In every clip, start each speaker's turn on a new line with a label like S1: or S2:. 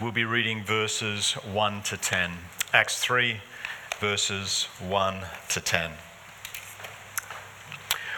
S1: We'll be reading verses 1 to 10. Acts 3, verses 1 to 10.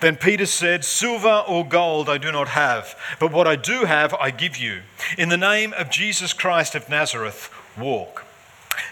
S1: Then Peter said, Silver or gold I do not have, but what I do have I give you. In the name of Jesus Christ of Nazareth, walk.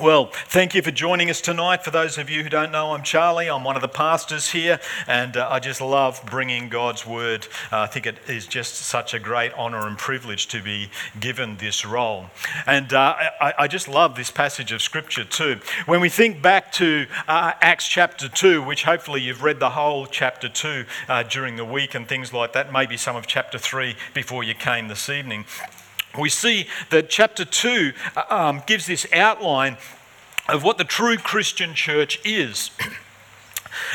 S1: Well, thank you for joining us tonight. For those of you who don't know, I'm Charlie. I'm one of the pastors here, and uh, I just love bringing God's word. Uh, I think it is just such a great honour and privilege to be given this role. And uh, I, I, just love this passage of Scripture too. When we think back to uh, Acts chapter 2, which hopefully you've read the whole chapter 2 uh, during the week and things like that, maybe some of chapter 3 before you came this evening we see that chapter 2 uh, um, gives this outline of what the true Christian church is.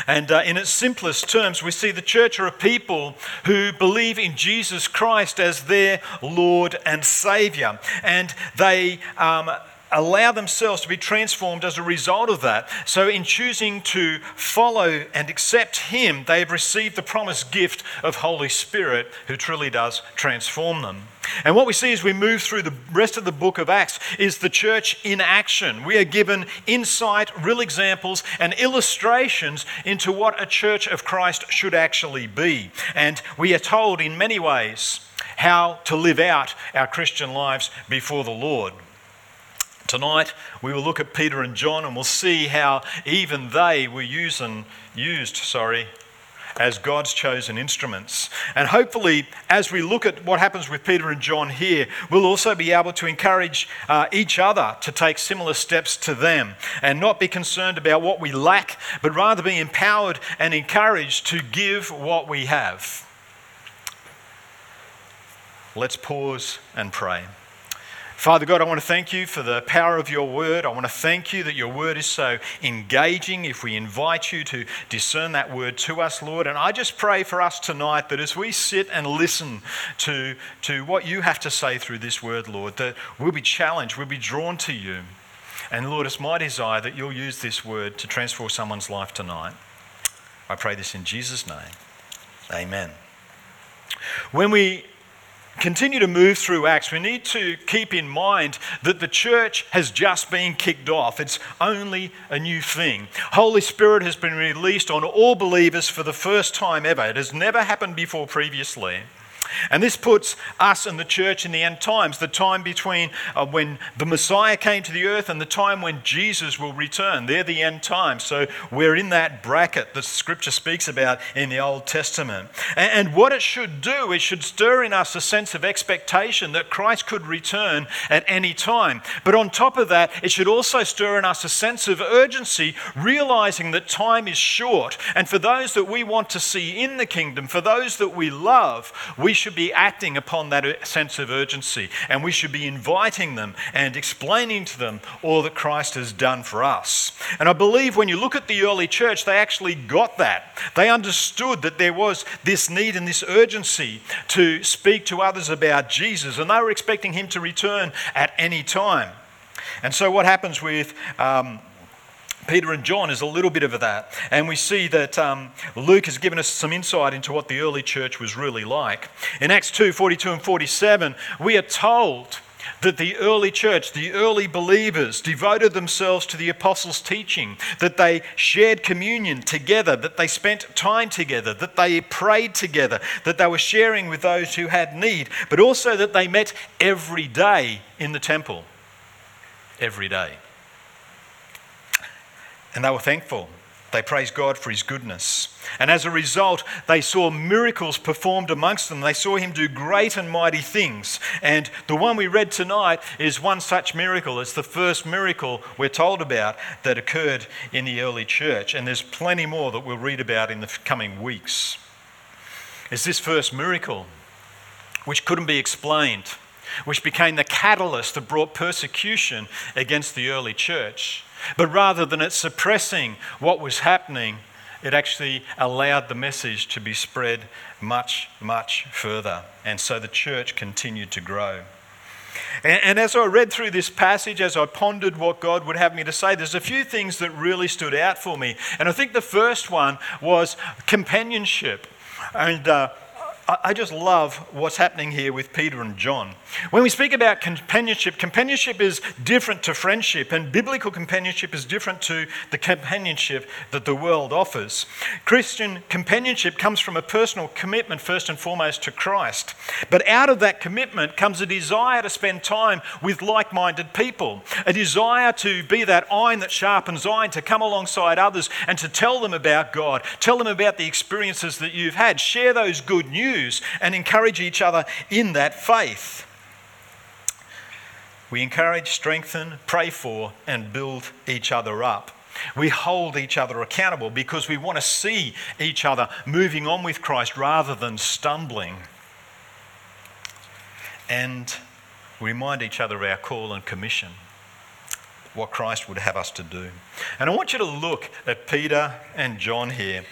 S1: And uh, in its simplest terms, we see the church are a people who believe in Jesus Christ as their Lord and Savior. And they um, allow themselves to be transformed as a result of that. So, in choosing to follow and accept Him, they have received the promised gift of Holy Spirit, who truly does transform them. And what we see as we move through the rest of the book of Acts is the church in action. We are given insight, real examples, and illustrations into what a church of Christ should actually be. And we are told in many ways how to live out our Christian lives before the Lord. Tonight, we will look at Peter and John and we'll see how even they were using, used sorry, as God's chosen instruments. And hopefully, as we look at what happens with Peter and John here, we'll also be able to encourage uh, each other to take similar steps to them and not be concerned about what we lack, but rather be empowered and encouraged to give what we have. Let's pause and pray. Father God, I want to thank you for the power of your word. I want to thank you that your word is so engaging if we invite you to discern that word to us, Lord. And I just pray for us tonight that as we sit and listen to, to what you have to say through this word, Lord, that we'll be challenged, we'll be drawn to you. And Lord, it's my desire that you'll use this word to transform someone's life tonight. I pray this in Jesus' name. Amen. When we continue to move through Acts, we need to keep in mind that the church has just been kicked off. It's only a new thing. Holy Spirit has been released on all believers for the first time ever. It has never happened before previously. And this puts us and the church in the end times, the time between uh, when the Messiah came to the earth and the time when Jesus will return. They're the end times. So we're in that bracket that Scripture speaks about in the Old Testament. And, and what it should do, it should stir in us a sense of expectation that Christ could return at any time. But on top of that, it should also stir in us a sense of urgency, realizing that time is short. And for those that we want to see in the kingdom, for those that we love, we should be acting upon that sense of urgency and we should be inviting them and explaining to them all that Christ has done for us. And I believe when you look at the early church, they actually got that. They understood that there was this need and this urgency to speak to others about Jesus, and they were expecting him to return at any time. And so, what happens with um, Peter and John is a little bit of that. And we see that um, Luke has given us some insight into what the early church was really like. In Acts 2 42 and 47, we are told that the early church, the early believers, devoted themselves to the apostles' teaching, that they shared communion together, that they spent time together, that they prayed together, that they were sharing with those who had need, but also that they met every day in the temple. Every day. And they were thankful. They praised God for his goodness. And as a result, they saw miracles performed amongst them. They saw him do great and mighty things. And the one we read tonight is one such miracle. It's the first miracle we're told about that occurred in the early church. And there's plenty more that we'll read about in the coming weeks. It's this first miracle, which couldn't be explained, which became the catalyst that brought persecution against the early church. But rather than it suppressing what was happening, it actually allowed the message to be spread much, much further. And so the church continued to grow. And, and, as I read through this passage, as I pondered what God would have me to say, there's a few things that really stood out for me. And I think the first one was companionship. And uh, I just love what's happening here with Peter and John. When we speak about companionship, companionship is different to friendship, and biblical companionship is different to the companionship that the world offers. Christian companionship comes from a personal commitment, first and foremost, to Christ. But out of that commitment comes a desire to spend time with like minded people, a desire to be that iron that sharpens iron, to come alongside others and to tell them about God, tell them about the experiences that you've had, share those good news and encourage each other in that faith. We encourage, strengthen, pray for, and build each other up. We hold each other accountable because we want to see each other moving on with Christ rather than stumbling. And we remind each other of our call and commission, what Christ would have us to do. And I want you to look at Peter and John here.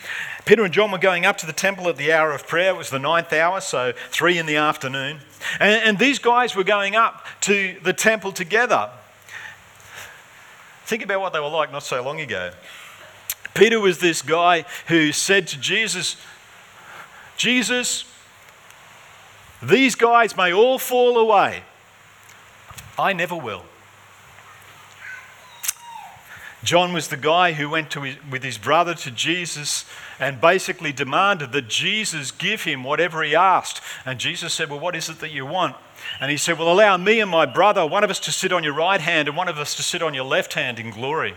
S1: Peter and John were going up to the temple at the hour of prayer. It was the ninth hour, so three in the afternoon. And, and these guys were going up to the temple together. Think about what they were like not so long ago. Peter was this guy who said to Jesus, Jesus, these guys may all fall away. I never will. John was the guy who went his, with his brother to Jesus and basically demanded that Jesus give him whatever he asked. And Jesus said, Well, what is it that you want? And he said, Well, allow me and my brother, one of us to sit on your right hand and one of us to sit on your left hand in glory.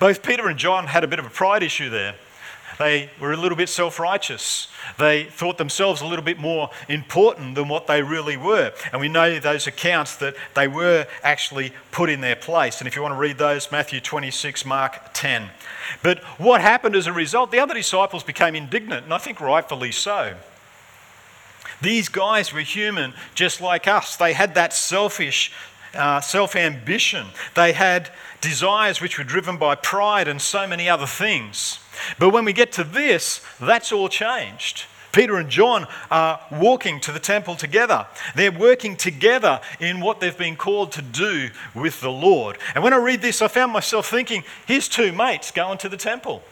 S1: Both Peter and John had a bit of a pride issue there. They were a little bit self righteous. They thought themselves a little bit more important than what they really were. And we know those accounts that they were actually put in their place. And if you want to read those, Matthew 26, Mark 10. But what happened as a result? The other disciples became indignant, and I think rightfully so. These guys were human just like us. They had that selfish uh, self ambition. They had desires which were driven by pride and so many other things. But when we get to this, that's all changed. Peter and John are walking to the temple together. They're working together in what they've been called to do with the Lord. And when I read this, I found myself thinking, here's two mates going to the temple.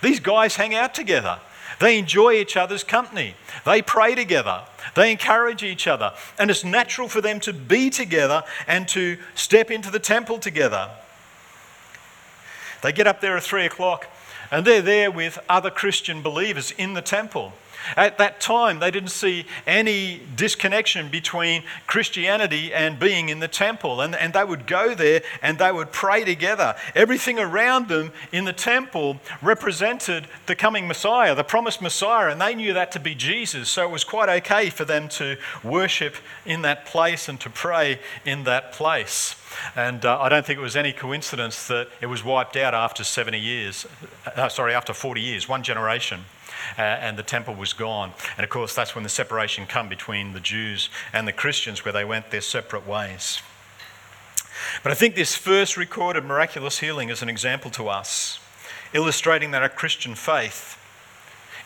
S1: These guys hang out together. They enjoy each other's company. They pray together. They encourage each other. And it's natural for them to be together and to step into the temple together. They get up there at three o'clock and they're there with other Christian believers in the temple. At that time, they didn't see any disconnection between Christianity and being in the temple. And, and they would go there and they would pray together. Everything around them in the temple represented the coming Messiah, the promised Messiah, and they knew that to be Jesus. So it was quite okay for them to worship in that place and to pray in that place. And uh, I don't think it was any coincidence that it was wiped out after 70 years, uh, sorry, after 40 years, one generation. Uh, and the temple was gone. And of course, that's when the separation come between the Jews and the Christians, where they went their separate ways. But I think this first recorded miraculous healing is an example to us, illustrating that our Christian faith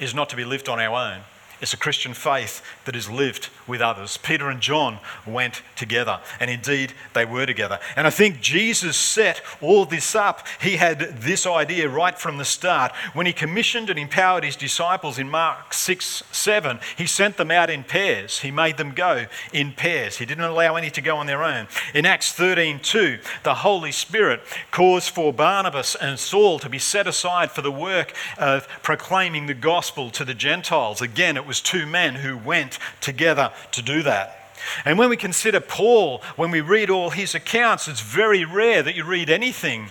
S1: is not to be lived on our own it's a Christian faith that is lived with others. Peter and John went together, and indeed they were together. And I think Jesus set all this up. He had this idea right from the start. When he commissioned and empowered his disciples in Mark 6 7, he sent them out in pairs. He made them go in pairs. He didn't allow any to go on their own. In Acts 13 2, the Holy Spirit caused for Barnabas and Saul to be set aside for the work of proclaiming the gospel to the Gentiles. Again, it was two men who went together to do that. And when we consider Paul, when we read all his accounts, it's very rare that you read anything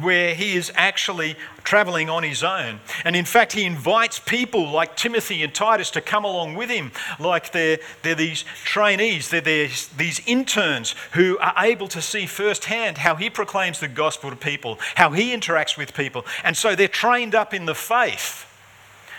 S1: where he is actually traveling on his own. And in fact, he invites people like Timothy and Titus to come along with him, like they're, they're these trainees, they're, they're these interns who are able to see firsthand how he proclaims the gospel to people, how he interacts with people. And so they're trained up in the faith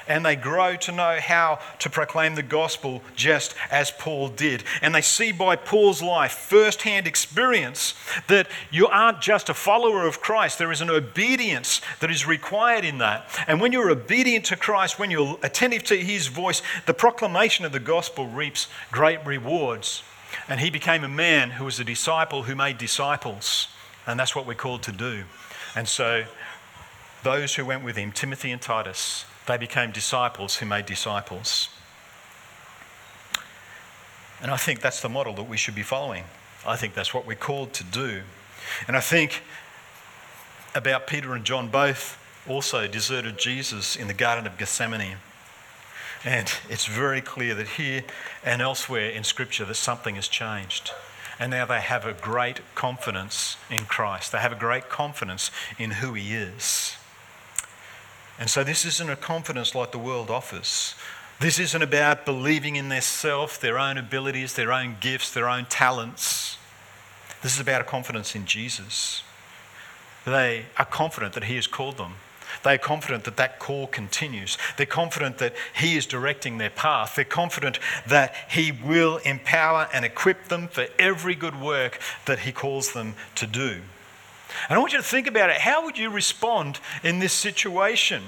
S1: and they grow to know how to proclaim the gospel just as Paul did. And they see by Paul's life, first hand experience, that you aren't just a follower of Christ, there is an obedience that is required in that. And when you're obedient to Christ, when you're attentive to his voice, the proclamation of the gospel reaps great rewards. And he became a man who was a disciple who made disciples. And that's what we're called to do. And so, those who went with him, Timothy and Titus, they became disciples who made disciples. And I think that's the model that we should be following. I think that's what we're called to do. And I think about Peter and John both also deserted Jesus in the Garden of Gethsemane. And it's very clear that here and elsewhere in Scripture that something has changed. And now they have a great confidence in Christ. They have a great confidence in who He is. And so this isn't a confidence like the world offers. This isn't about believing in their self, their own abilities, their own gifts, their own talents. This is about a confidence in Jesus. They are confident that He has called them. They are confident that that call continues. They're confident that He is directing their path. They're confident that He will empower and equip them for every good work that He calls them to do. And I want you to think about it. How would you respond in this situation?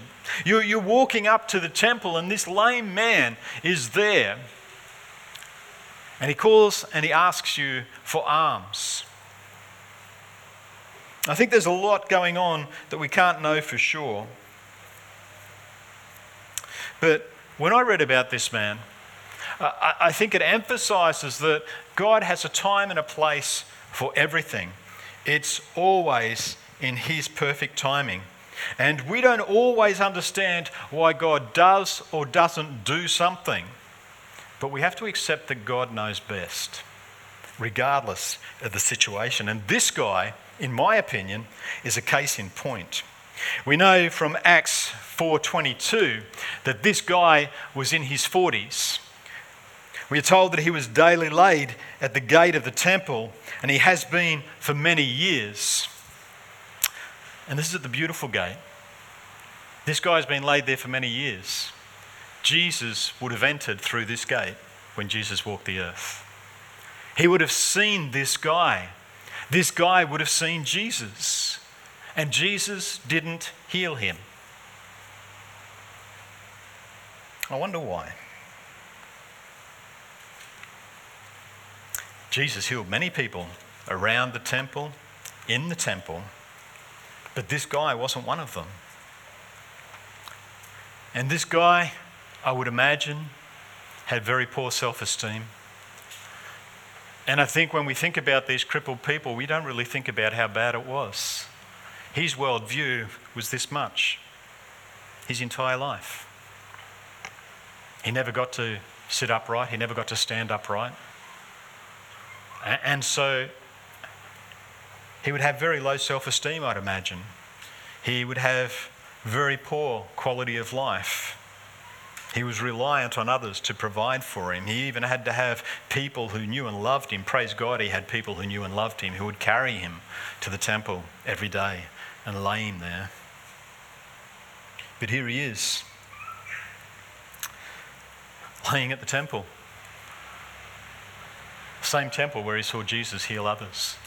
S1: You're, you're walking up to the temple, and this lame man is there. And he calls and he asks you for alms. I think there's a lot going on that we can't know for sure. But when I read about this man, I think it emphasizes that God has a time and a place for everything. It's always in His perfect timing. And we don't always understand why God does or doesn't do something, but we have to accept that God knows best, regardless of the situation. And this guy, in my opinion, is a case in point. We know from Acts 4:22 that this guy was in his 40s. We are told that he was daily laid at the gate of the temple, and he has been for many years. And this is at the beautiful gate. This guy's been laid there for many years. Jesus would have entered through this gate when Jesus walked the earth. He would have seen this guy. This guy would have seen Jesus. And Jesus didn't heal him. I wonder why. Jesus healed many people around the temple, in the temple, but this guy wasn't one of them. And this guy, I would imagine, had very poor self esteem. And I think when we think about these crippled people, we don't really think about how bad it was. His worldview was this much his entire life. He never got to sit upright, he never got to stand upright. And so he would have very low self esteem, I'd imagine. He would have very poor quality of life. He was reliant on others to provide for him. He even had to have people who knew and loved him. Praise God, he had people who knew and loved him who would carry him to the temple every day and lay him there. But here he is, laying at the temple. Same temple where he saw Jesus heal others.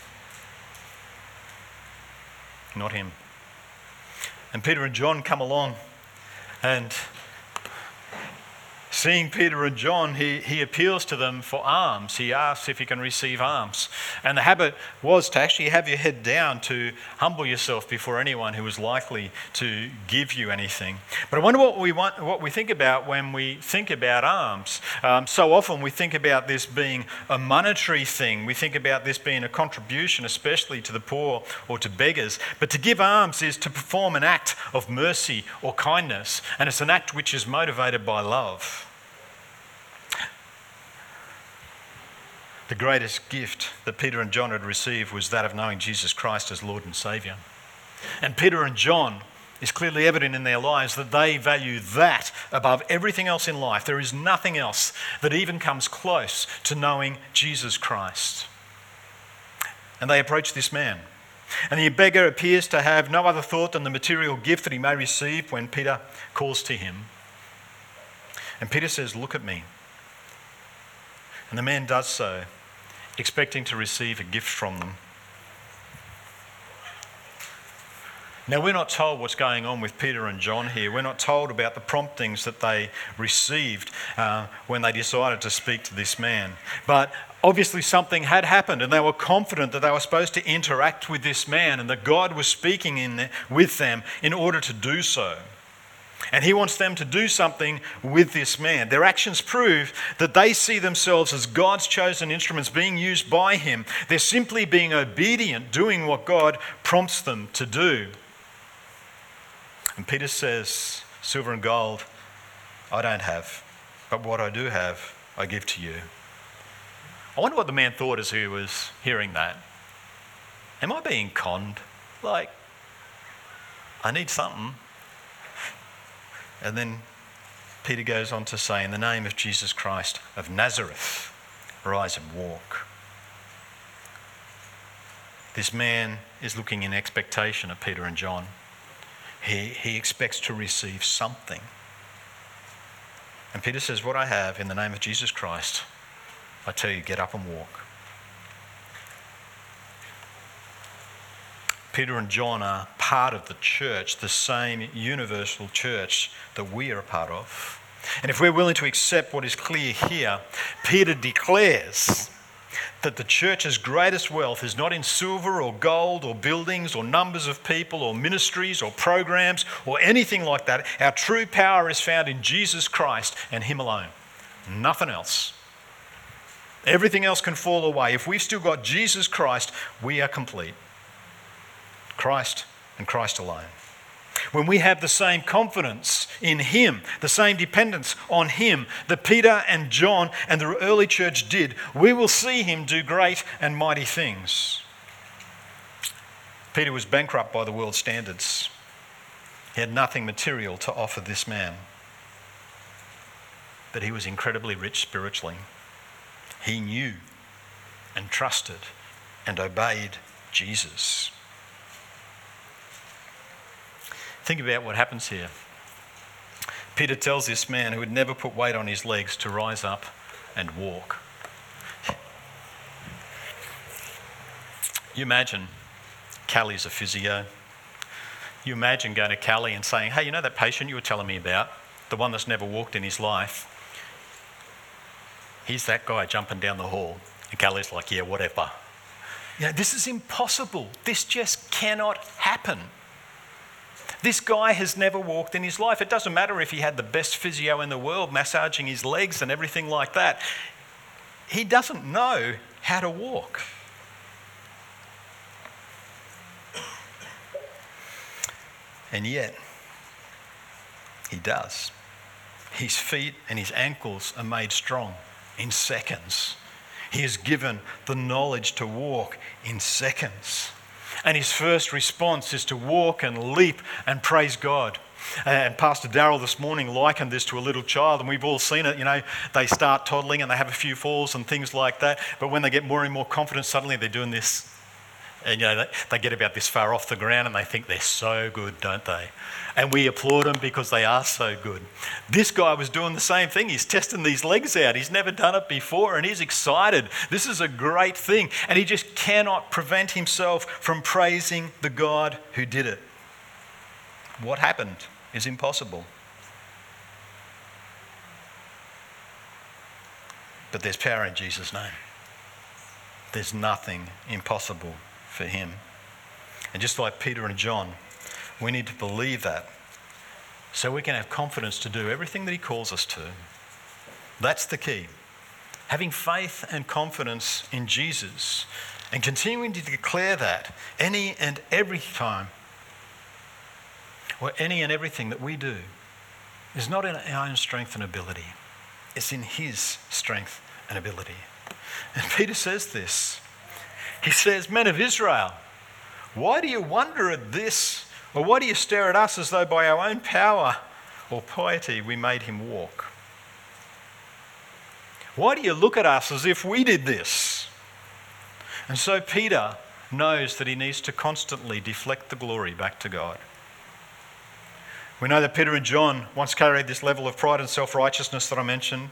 S1: Not him. And Peter and John come along and Seeing Peter and John, he, he appeals to them for alms. He asks if he can receive alms. And the habit was to actually have your head down, to humble yourself before anyone who was likely to give you anything. But I wonder what we, want, what we think about when we think about alms. Um, so often we think about this being a monetary thing, we think about this being a contribution, especially to the poor or to beggars. But to give alms is to perform an act of mercy or kindness, and it's an act which is motivated by love. The greatest gift that Peter and John had received was that of knowing Jesus Christ as Lord and Saviour. And Peter and John is clearly evident in their lives that they value that above everything else in life. There is nothing else that even comes close to knowing Jesus Christ. And they approach this man. And the beggar appears to have no other thought than the material gift that he may receive when Peter calls to him. And Peter says, Look at me. And the man does so, expecting to receive a gift from them. Now, we're not told what's going on with Peter and John here. We're not told about the promptings that they received uh, when they decided to speak to this man. But obviously, something had happened, and they were confident that they were supposed to interact with this man and that God was speaking in, with them in order to do so. And he wants them to do something with this man. Their actions prove that they see themselves as God's chosen instruments being used by him. They're simply being obedient, doing what God prompts them to do. And Peter says, Silver and gold I don't have, but what I do have, I give to you. I wonder what the man thought as he was hearing that. Am I being conned? Like, I need something. And then Peter goes on to say, In the name of Jesus Christ of Nazareth, rise and walk. This man is looking in expectation of Peter and John. He, he expects to receive something. And Peter says, What I have in the name of Jesus Christ, I tell you, get up and walk. Peter and John are part of the church, the same universal church that we are a part of. And if we're willing to accept what is clear here, Peter declares that the church's greatest wealth is not in silver or gold or buildings or numbers of people or ministries or programs or anything like that. Our true power is found in Jesus Christ and Him alone. Nothing else. Everything else can fall away. If we've still got Jesus Christ, we are complete. Christ and Christ alone. When we have the same confidence in Him, the same dependence on Him that Peter and John and the early church did, we will see Him do great and mighty things. Peter was bankrupt by the world's standards. He had nothing material to offer this man. But he was incredibly rich spiritually. He knew and trusted and obeyed Jesus. Think about what happens here. Peter tells this man who had never put weight on his legs to rise up and walk. You imagine Callie's a physio. You imagine going to Callie and saying, Hey, you know that patient you were telling me about? The one that's never walked in his life? He's that guy jumping down the hall. And Callie's like, Yeah, whatever. You know, this is impossible. This just cannot happen. This guy has never walked in his life. It doesn't matter if he had the best physio in the world massaging his legs and everything like that. He doesn't know how to walk. And yet, he does. His feet and his ankles are made strong in seconds. He is given the knowledge to walk in seconds. And his first response is to walk and leap and praise God. Uh, and Pastor Darrell this morning likened this to a little child, and we've all seen it. You know, they start toddling and they have a few falls and things like that, but when they get more and more confident, suddenly they're doing this and you know, they, they get about this far off the ground and they think they're so good, don't they? And we applaud them because they are so good. This guy was doing the same thing. He's testing these legs out. He's never done it before and he's excited. This is a great thing. And he just cannot prevent himself from praising the God who did it. What happened is impossible. But there's power in Jesus' name. There's nothing impossible for him. And just like Peter and John, we need to believe that so we can have confidence to do everything that he calls us to. That's the key. Having faith and confidence in Jesus and continuing to declare that any and every time, or any and everything that we do, is not in our own strength and ability, it's in his strength and ability. And Peter says this. He says, Men of Israel, why do you wonder at this? Or why do you stare at us as though by our own power or piety we made him walk? Why do you look at us as if we did this? And so Peter knows that he needs to constantly deflect the glory back to God. We know that Peter and John once carried this level of pride and self righteousness that I mentioned.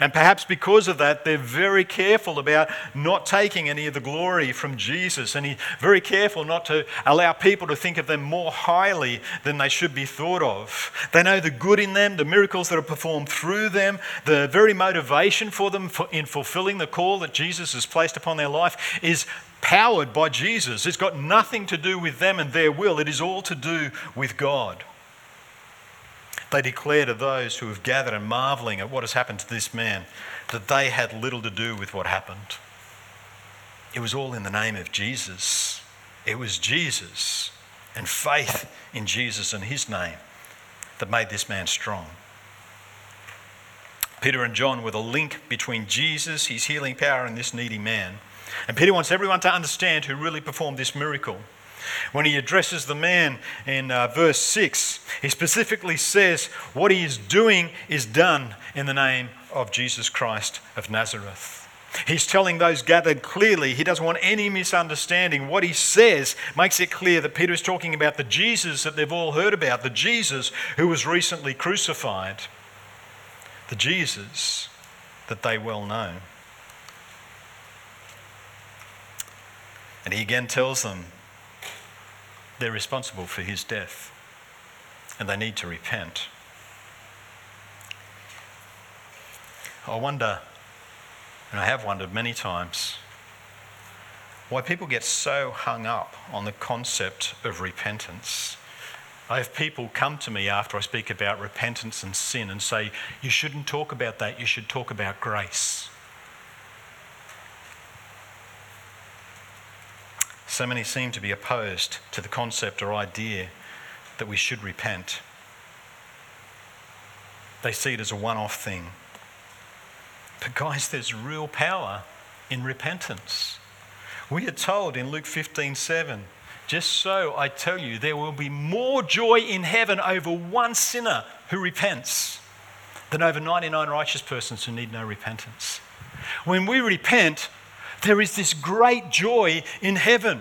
S1: And perhaps because of that, they're very careful about not taking any of the glory from Jesus. And he's very careful not to allow people to think of them more highly than they should be thought of. They know the good in them, the miracles that are performed through them, the very motivation for them in fulfilling the call that Jesus has placed upon their life is powered by Jesus. It's got nothing to do with them and their will, it is all to do with God. They declare to those who have gathered and marveling at what has happened to this man that they had little to do with what happened. It was all in the name of Jesus. It was Jesus and faith in Jesus and his name that made this man strong. Peter and John were the link between Jesus, his healing power, and this needy man. And Peter wants everyone to understand who really performed this miracle. When he addresses the man in uh, verse 6, he specifically says what he is doing is done in the name of Jesus Christ of Nazareth. He's telling those gathered clearly, he doesn't want any misunderstanding. What he says makes it clear that Peter is talking about the Jesus that they've all heard about, the Jesus who was recently crucified, the Jesus that they well know. And he again tells them they're responsible for his death and they need to repent. I wonder, and I have wondered many times, why people get so hung up on the concept of repentance. I have people come to me after I speak about repentance and sin and say, You shouldn't talk about that, you should talk about grace. So many seem to be opposed to the concept or idea that we should repent. They see it as a one off thing. But, guys, there's real power in repentance. We are told in Luke 15 7, just so I tell you, there will be more joy in heaven over one sinner who repents than over 99 righteous persons who need no repentance. When we repent, there is this great joy in heaven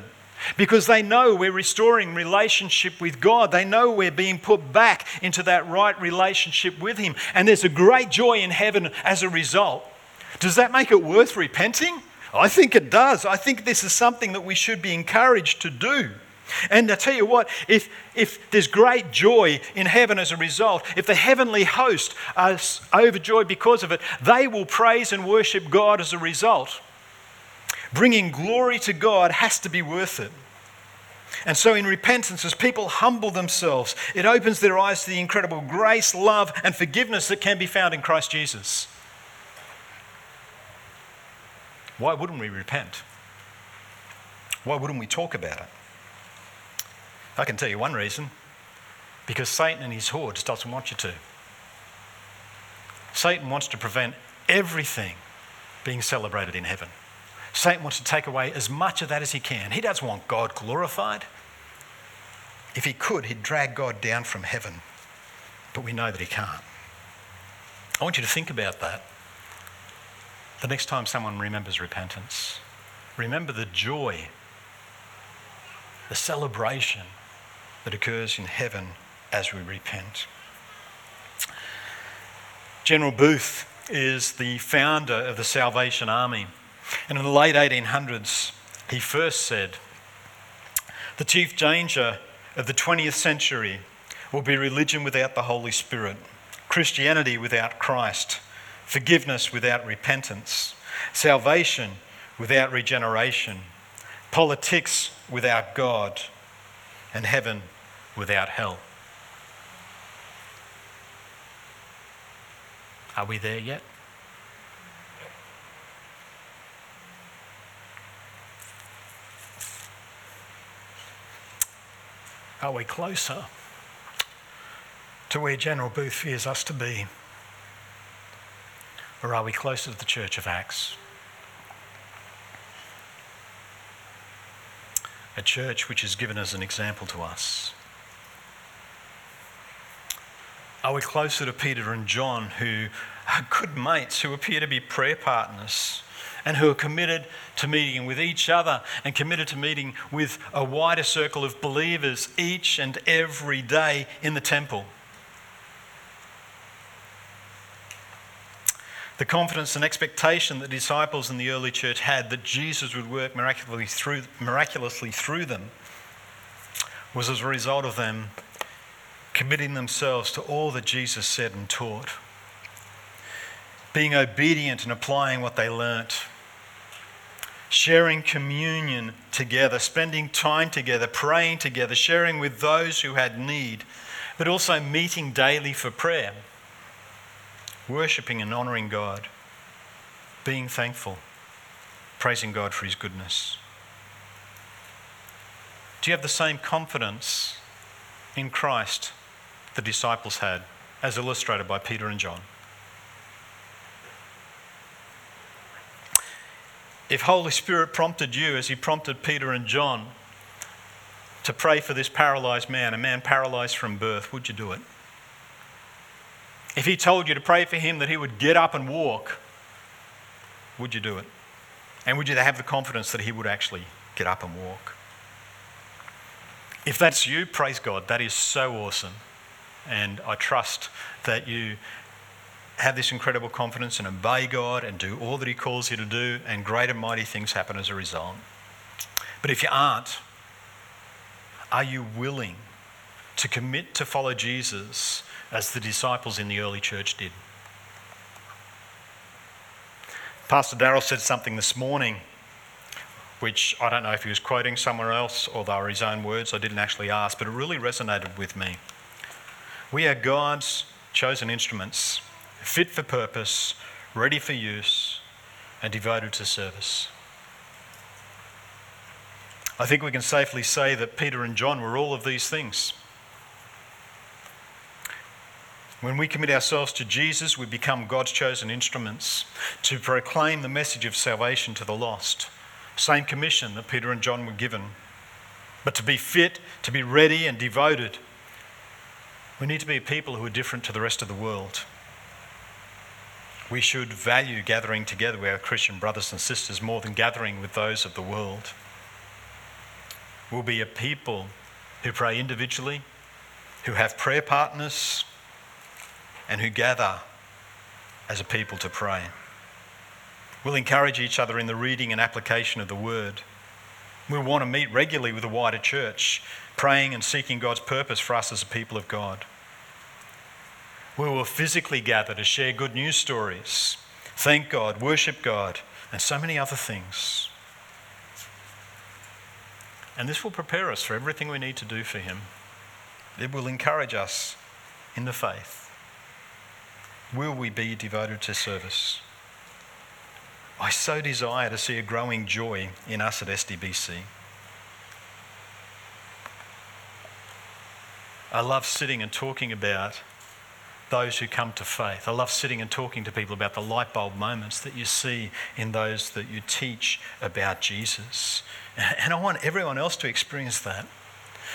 S1: because they know we're restoring relationship with God. They know we're being put back into that right relationship with Him. And there's a great joy in heaven as a result. Does that make it worth repenting? I think it does. I think this is something that we should be encouraged to do. And I tell you what, if, if there's great joy in heaven as a result, if the heavenly host are overjoyed because of it, they will praise and worship God as a result bringing glory to God has to be worth it. And so, in repentance, as people humble themselves, it opens their eyes to the incredible grace, love, and forgiveness that can be found in Christ Jesus. Why wouldn't we repent? Why wouldn't we talk about it? I can tell you one reason because Satan and his hordes doesn't want you to. Satan wants to prevent everything being celebrated in heaven. Satan wants to take away as much of that as he can. He doesn't want God glorified. If he could, he'd drag God down from heaven. But we know that he can't. I want you to think about that. The next time someone remembers repentance, remember the joy, the celebration that occurs in heaven as we repent. General Booth is the founder of the Salvation Army. And in the late 1800s, he first said, The chief danger of the 20th century will be religion without the Holy Spirit, Christianity without Christ, forgiveness without repentance, salvation without regeneration, politics without God, and heaven without hell. Are we there yet? Are we closer to where General Booth fears us to be? Or are we closer to the Church of Acts? A church which is given as an example to us. Are we closer to Peter and John, who are good mates, who appear to be prayer partners? And who are committed to meeting with each other and committed to meeting with a wider circle of believers each and every day in the temple? The confidence and expectation that disciples in the early church had that Jesus would work miraculously through, miraculously through them was as a result of them committing themselves to all that Jesus said and taught, being obedient and applying what they learnt, sharing communion together, spending time together, praying together, sharing with those who had need, but also meeting daily for prayer worshipping and honouring God, being thankful, praising God for His goodness. Do you have the same confidence in Christ the disciples had, as illustrated by Peter and John? If Holy Spirit prompted you, as He prompted Peter and John, to pray for this paralyzed man, a man paralyzed from birth, would you do it? If he told you to pray for him that he would get up and walk, would you do it? And would you have the confidence that he would actually get up and walk? If that's you, praise God. That is so awesome. And I trust that you have this incredible confidence and obey God and do all that He calls you to do, and great and mighty things happen as a result. But if you aren't, are you willing to commit to follow Jesus as the disciples in the early church did. Pastor Darrell said something this morning, which I don't know if he was quoting somewhere else or they were his own words, I didn't actually ask, but it really resonated with me. We are God's chosen instruments, fit for purpose, ready for use, and devoted to service. I think we can safely say that Peter and John were all of these things. When we commit ourselves to Jesus, we become God's chosen instruments to proclaim the message of salvation to the lost. Same commission that Peter and John were given. But to be fit, to be ready and devoted, we need to be people who are different to the rest of the world. We should value gathering together with our Christian brothers and sisters more than gathering with those of the world. We'll be a people who pray individually, who have prayer partners, and who gather as a people to pray. We'll encourage each other in the reading and application of the word. We'll want to meet regularly with the wider church, praying and seeking God's purpose for us as a people of God. We will physically gather to share good news stories, thank God, worship God, and so many other things. And this will prepare us for everything we need to do for Him. It will encourage us in the faith. Will we be devoted to service? I so desire to see a growing joy in us at SDBC. I love sitting and talking about those who come to faith. I love sitting and talking to people about the light bulb moments that you see in those that you teach about Jesus. And I want everyone else to experience that.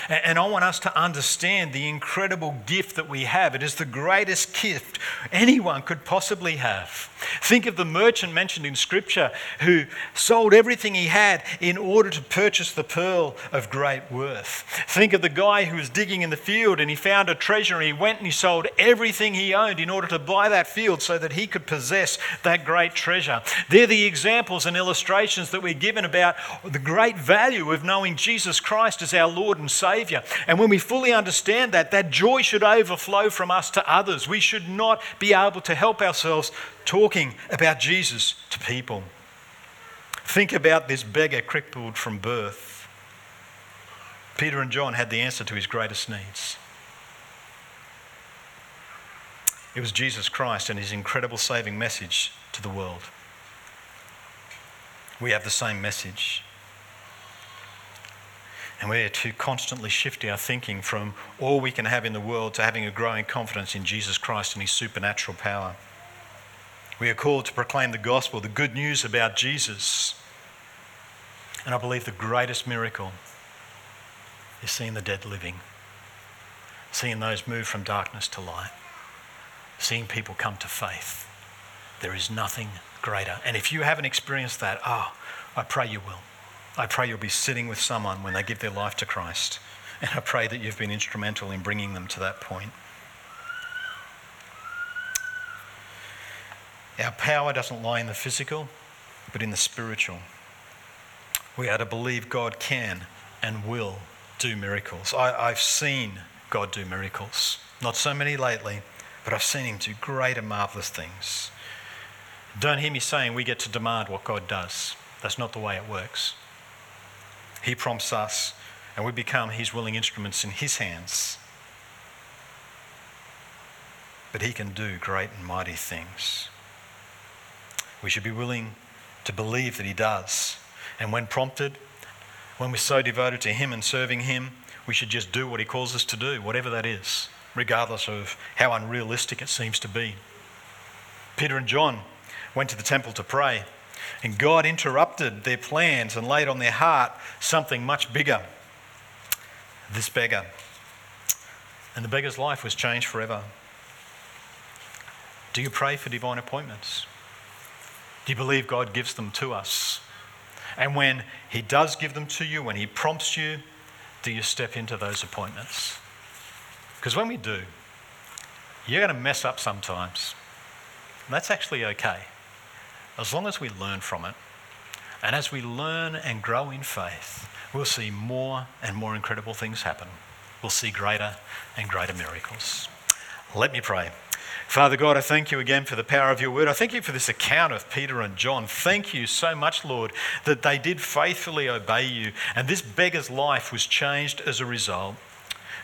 S1: And I want us to understand the incredible gift that we have. It is the greatest gift anyone could possibly have. Think of the merchant mentioned in Scripture who sold everything he had in order to purchase the pearl of great worth. Think of the guy who was digging in the field and he found a treasure and he went and he sold everything he owned in order to buy that field so that he could possess that great treasure. They're the examples and illustrations that we're given about the great value of knowing Jesus Christ as our Lord and Savior. And when we fully understand that, that joy should overflow from us to others. We should not be able to help ourselves talking about Jesus to people. Think about this beggar crippled from birth. Peter and John had the answer to his greatest needs. It was Jesus Christ and his incredible saving message to the world. We have the same message. And we're to constantly shift our thinking from all we can have in the world to having a growing confidence in Jesus Christ and his supernatural power. We are called to proclaim the gospel, the good news about Jesus. And I believe the greatest miracle is seeing the dead living, seeing those move from darkness to light, seeing people come to faith. There is nothing greater. And if you haven't experienced that, ah, oh, I pray you will. I pray you'll be sitting with someone when they give their life to Christ. And I pray that you've been instrumental in bringing them to that point. Our power doesn't lie in the physical, but in the spiritual. We are to believe God can and will do miracles. I, have seen God do miracles. Not so many lately, but I've seen Him do great and marvellous things. Don't hear me saying we get to demand what God does. That's not the way it works. He prompts us, and we become His willing instruments in His hands. But He can do great and mighty things. We should be willing to believe that He does. And when prompted, when we're so devoted to Him and serving Him, we should just do what He calls us to do, whatever that is, regardless of how unrealistic it seems to be. Peter and John went to the temple to pray, and God interrupted their plans and laid on their heart something much bigger this beggar. And the beggar's life was changed forever. Do you pray for divine appointments? Do you believe God gives them to us? And when He does give them to you, when He prompts you, do you step into those appointments? Because when we do, you're going to mess up sometimes. And that's actually okay, as long as we learn from it. And as we learn and grow in faith, we'll see more and more incredible things happen. We'll see greater and greater miracles. Let me pray. Father God, I thank you again for the power of your word. I thank you for this account of Peter and John. Thank you so much, Lord, that they did faithfully obey you, and this beggar's life was changed as a result.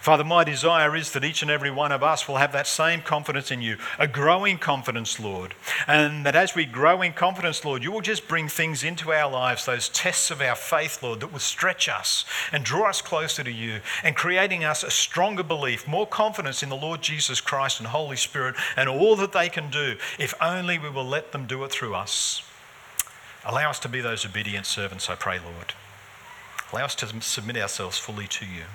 S1: Father, my desire is that each and every one of us will have that same confidence in you, a growing confidence, Lord. And that as we grow in confidence, Lord, you will just bring things into our lives, those tests of our faith, Lord, that will stretch us and draw us closer to you and creating us a stronger belief, more confidence in the Lord Jesus Christ and Holy Spirit and all that they can do, if only we will let them do it through us. Allow us to be those obedient servants, I pray, Lord. Allow us to submit ourselves fully to you.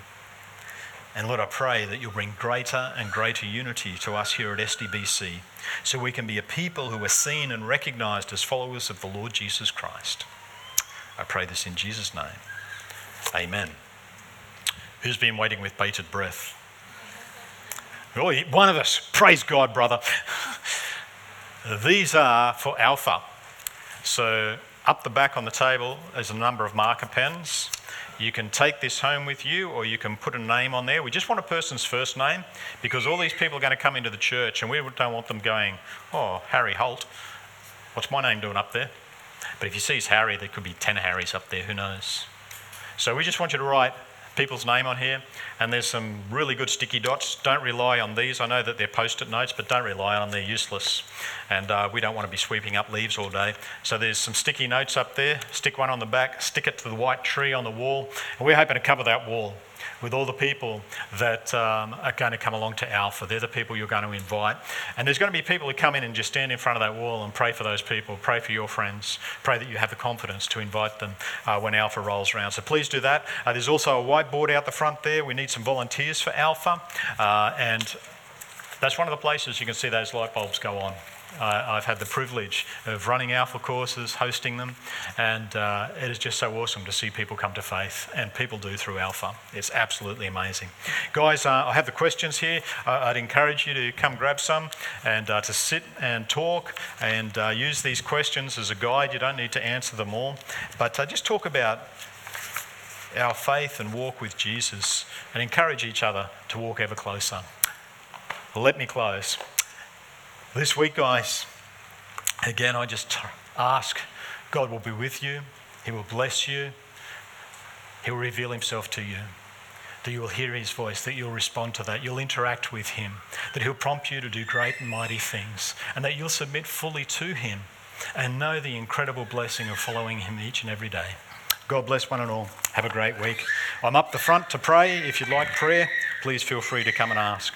S1: And Lord, I pray that you'll bring greater and greater unity to us here at SDBC so we can be a people who are seen and recognized as followers of the Lord Jesus Christ. I pray this in Jesus' name. Amen. Who's been waiting with bated breath? Oh, one of us. Praise God, brother. These are for Alpha. So, up the back on the table is a number of marker pens. You can take this home with you or you can put a name on there. We just want a person's first name because all these people are going to come into the church and we don't want them going, oh, Harry Holt, what's my name doing up there? But if you see Harry, there could be 10 Harrys up there, who knows? So we just want you to write people's name on here. And there's some really good sticky dots. Don't rely on these. I know that they're post it notes, but don't rely on them. They're useless. And uh, we don't want to be sweeping up leaves all day. So there's some sticky notes up there. Stick one on the back, stick it to the white tree on the wall. And we're hoping to cover that wall with all the people that um, are going to come along to Alpha. They're the people you're going to invite. And there's going to be people who come in and just stand in front of that wall and pray for those people, pray for your friends, pray that you have the confidence to invite them uh, when Alpha rolls around. So please do that. Uh, there's also a whiteboard out the front there. We need some volunteers for Alpha. Uh, and that's one of the places you can see those light bulbs go on. Uh, I've had the privilege of running Alpha courses, hosting them, and uh, it is just so awesome to see people come to faith, and people do through Alpha. It's absolutely amazing. Guys, uh, I have the questions here. I'd encourage you to come grab some and uh, to sit and talk and uh, use these questions as a guide. You don't need to answer them all, but uh, just talk about our faith and walk with Jesus and encourage each other to walk ever closer. Let me close. This week, guys, again, I just ask God will be with you, He will bless you, He will reveal Himself to you. That you will hear his voice, that you'll respond to that, you'll interact with him, that he'll prompt you to do great and mighty things, and that you'll submit fully to him and know the incredible blessing of following him each and every day. God bless one and all. Have a great week. I'm up the front to pray. If you'd like prayer, please feel free to come and ask.